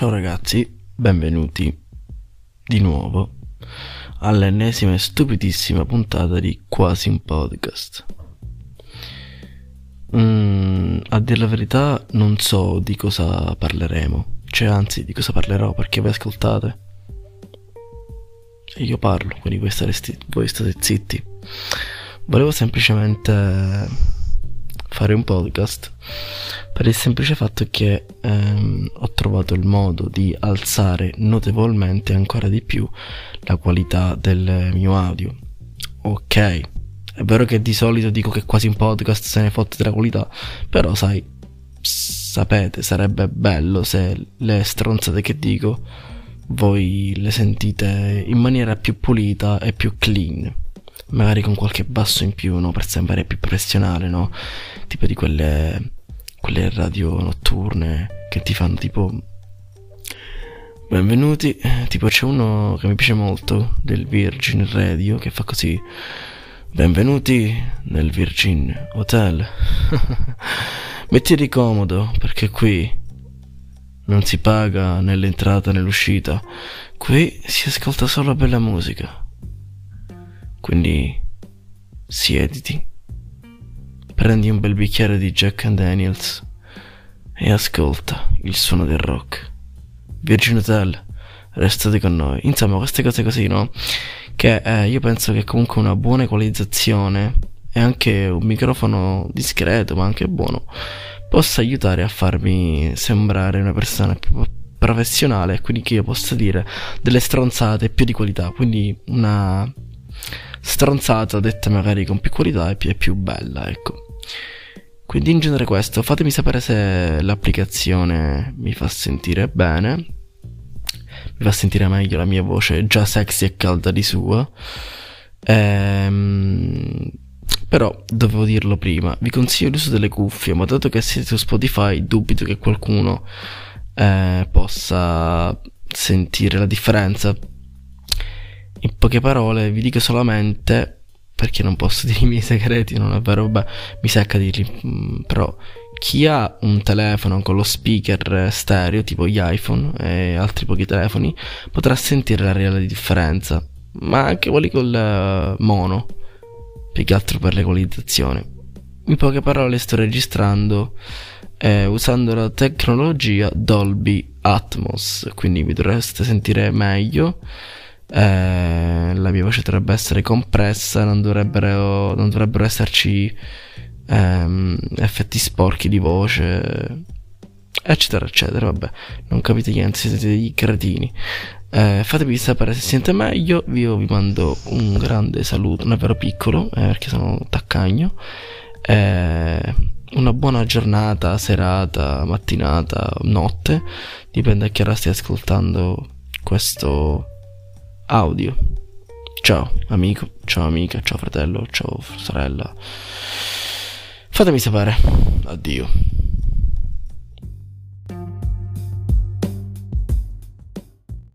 Ciao ragazzi, benvenuti di nuovo all'ennesima e stupidissima puntata di Quasi un podcast. Mm, a dire la verità non so di cosa parleremo, cioè anzi di cosa parlerò perché voi ascoltate. E io parlo, quindi voi state, sti- voi state zitti. Volevo semplicemente fare un podcast per il semplice fatto che ho trovato il modo di alzare notevolmente ancora di più la qualità del mio audio. Ok, è vero che di solito dico che quasi un podcast se ne fotte della qualità, però sai, sapete, sarebbe bello se le stronzate che dico voi le sentite in maniera più pulita e più clean magari con qualche basso in più, no? Per sembrare più professionale, no? Tipo di quelle, quelle radio notturne che ti fanno tipo... Benvenuti, tipo c'è uno che mi piace molto del Virgin Radio che fa così. Benvenuti nel Virgin Hotel. Mettiti comodo perché qui non si paga nell'entrata né l'uscita. Qui si ascolta solo bella musica. Quindi siediti, prendi un bel bicchiere di Jack and Daniels e ascolta il suono del rock. Virgin Hotel, restate con noi. Insomma, queste cose così, no? Che eh, io penso che comunque una buona equalizzazione e anche un microfono discreto, ma anche buono, possa aiutare a farmi sembrare una persona più professionale, quindi che io possa dire delle stronzate più di qualità, quindi una stronzata detta magari con più qualità e più, più bella, ecco. Quindi in genere questo, fatemi sapere se l'applicazione mi fa sentire bene, mi fa sentire meglio la mia voce già sexy e calda di sua. Ehm, però dovevo dirlo prima, vi consiglio l'uso delle cuffie, ma dato che siete su Spotify dubito che qualcuno eh, possa sentire la differenza. In poche parole vi dico solamente, perché non posso dire i miei segreti, non è vero, vabbè, mi secca dirli, mm, però chi ha un telefono con lo speaker stereo, tipo gli iPhone e altri pochi telefoni, potrà sentire la reale differenza, ma anche quelli col eh, mono, più che altro per l'equalizzazione. In poche parole sto registrando eh, usando la tecnologia Dolby Atmos, quindi mi dovreste sentire meglio eh, la mia voce dovrebbe essere compressa, non dovrebbero, non dovrebbero esserci ehm, effetti sporchi di voce, eccetera, eccetera. Vabbè, non capite niente, siete dei cretini. Eh, fatemi sapere se siete meglio. Io vi mando un grande saluto, non è vero piccolo, eh, perché sono taccagno. Eh, una buona giornata, serata, mattinata, notte, dipende a che ora stai ascoltando questo audio. Ciao amico, ciao amica, ciao fratello, ciao sorella. Fatemi sapere. Addio.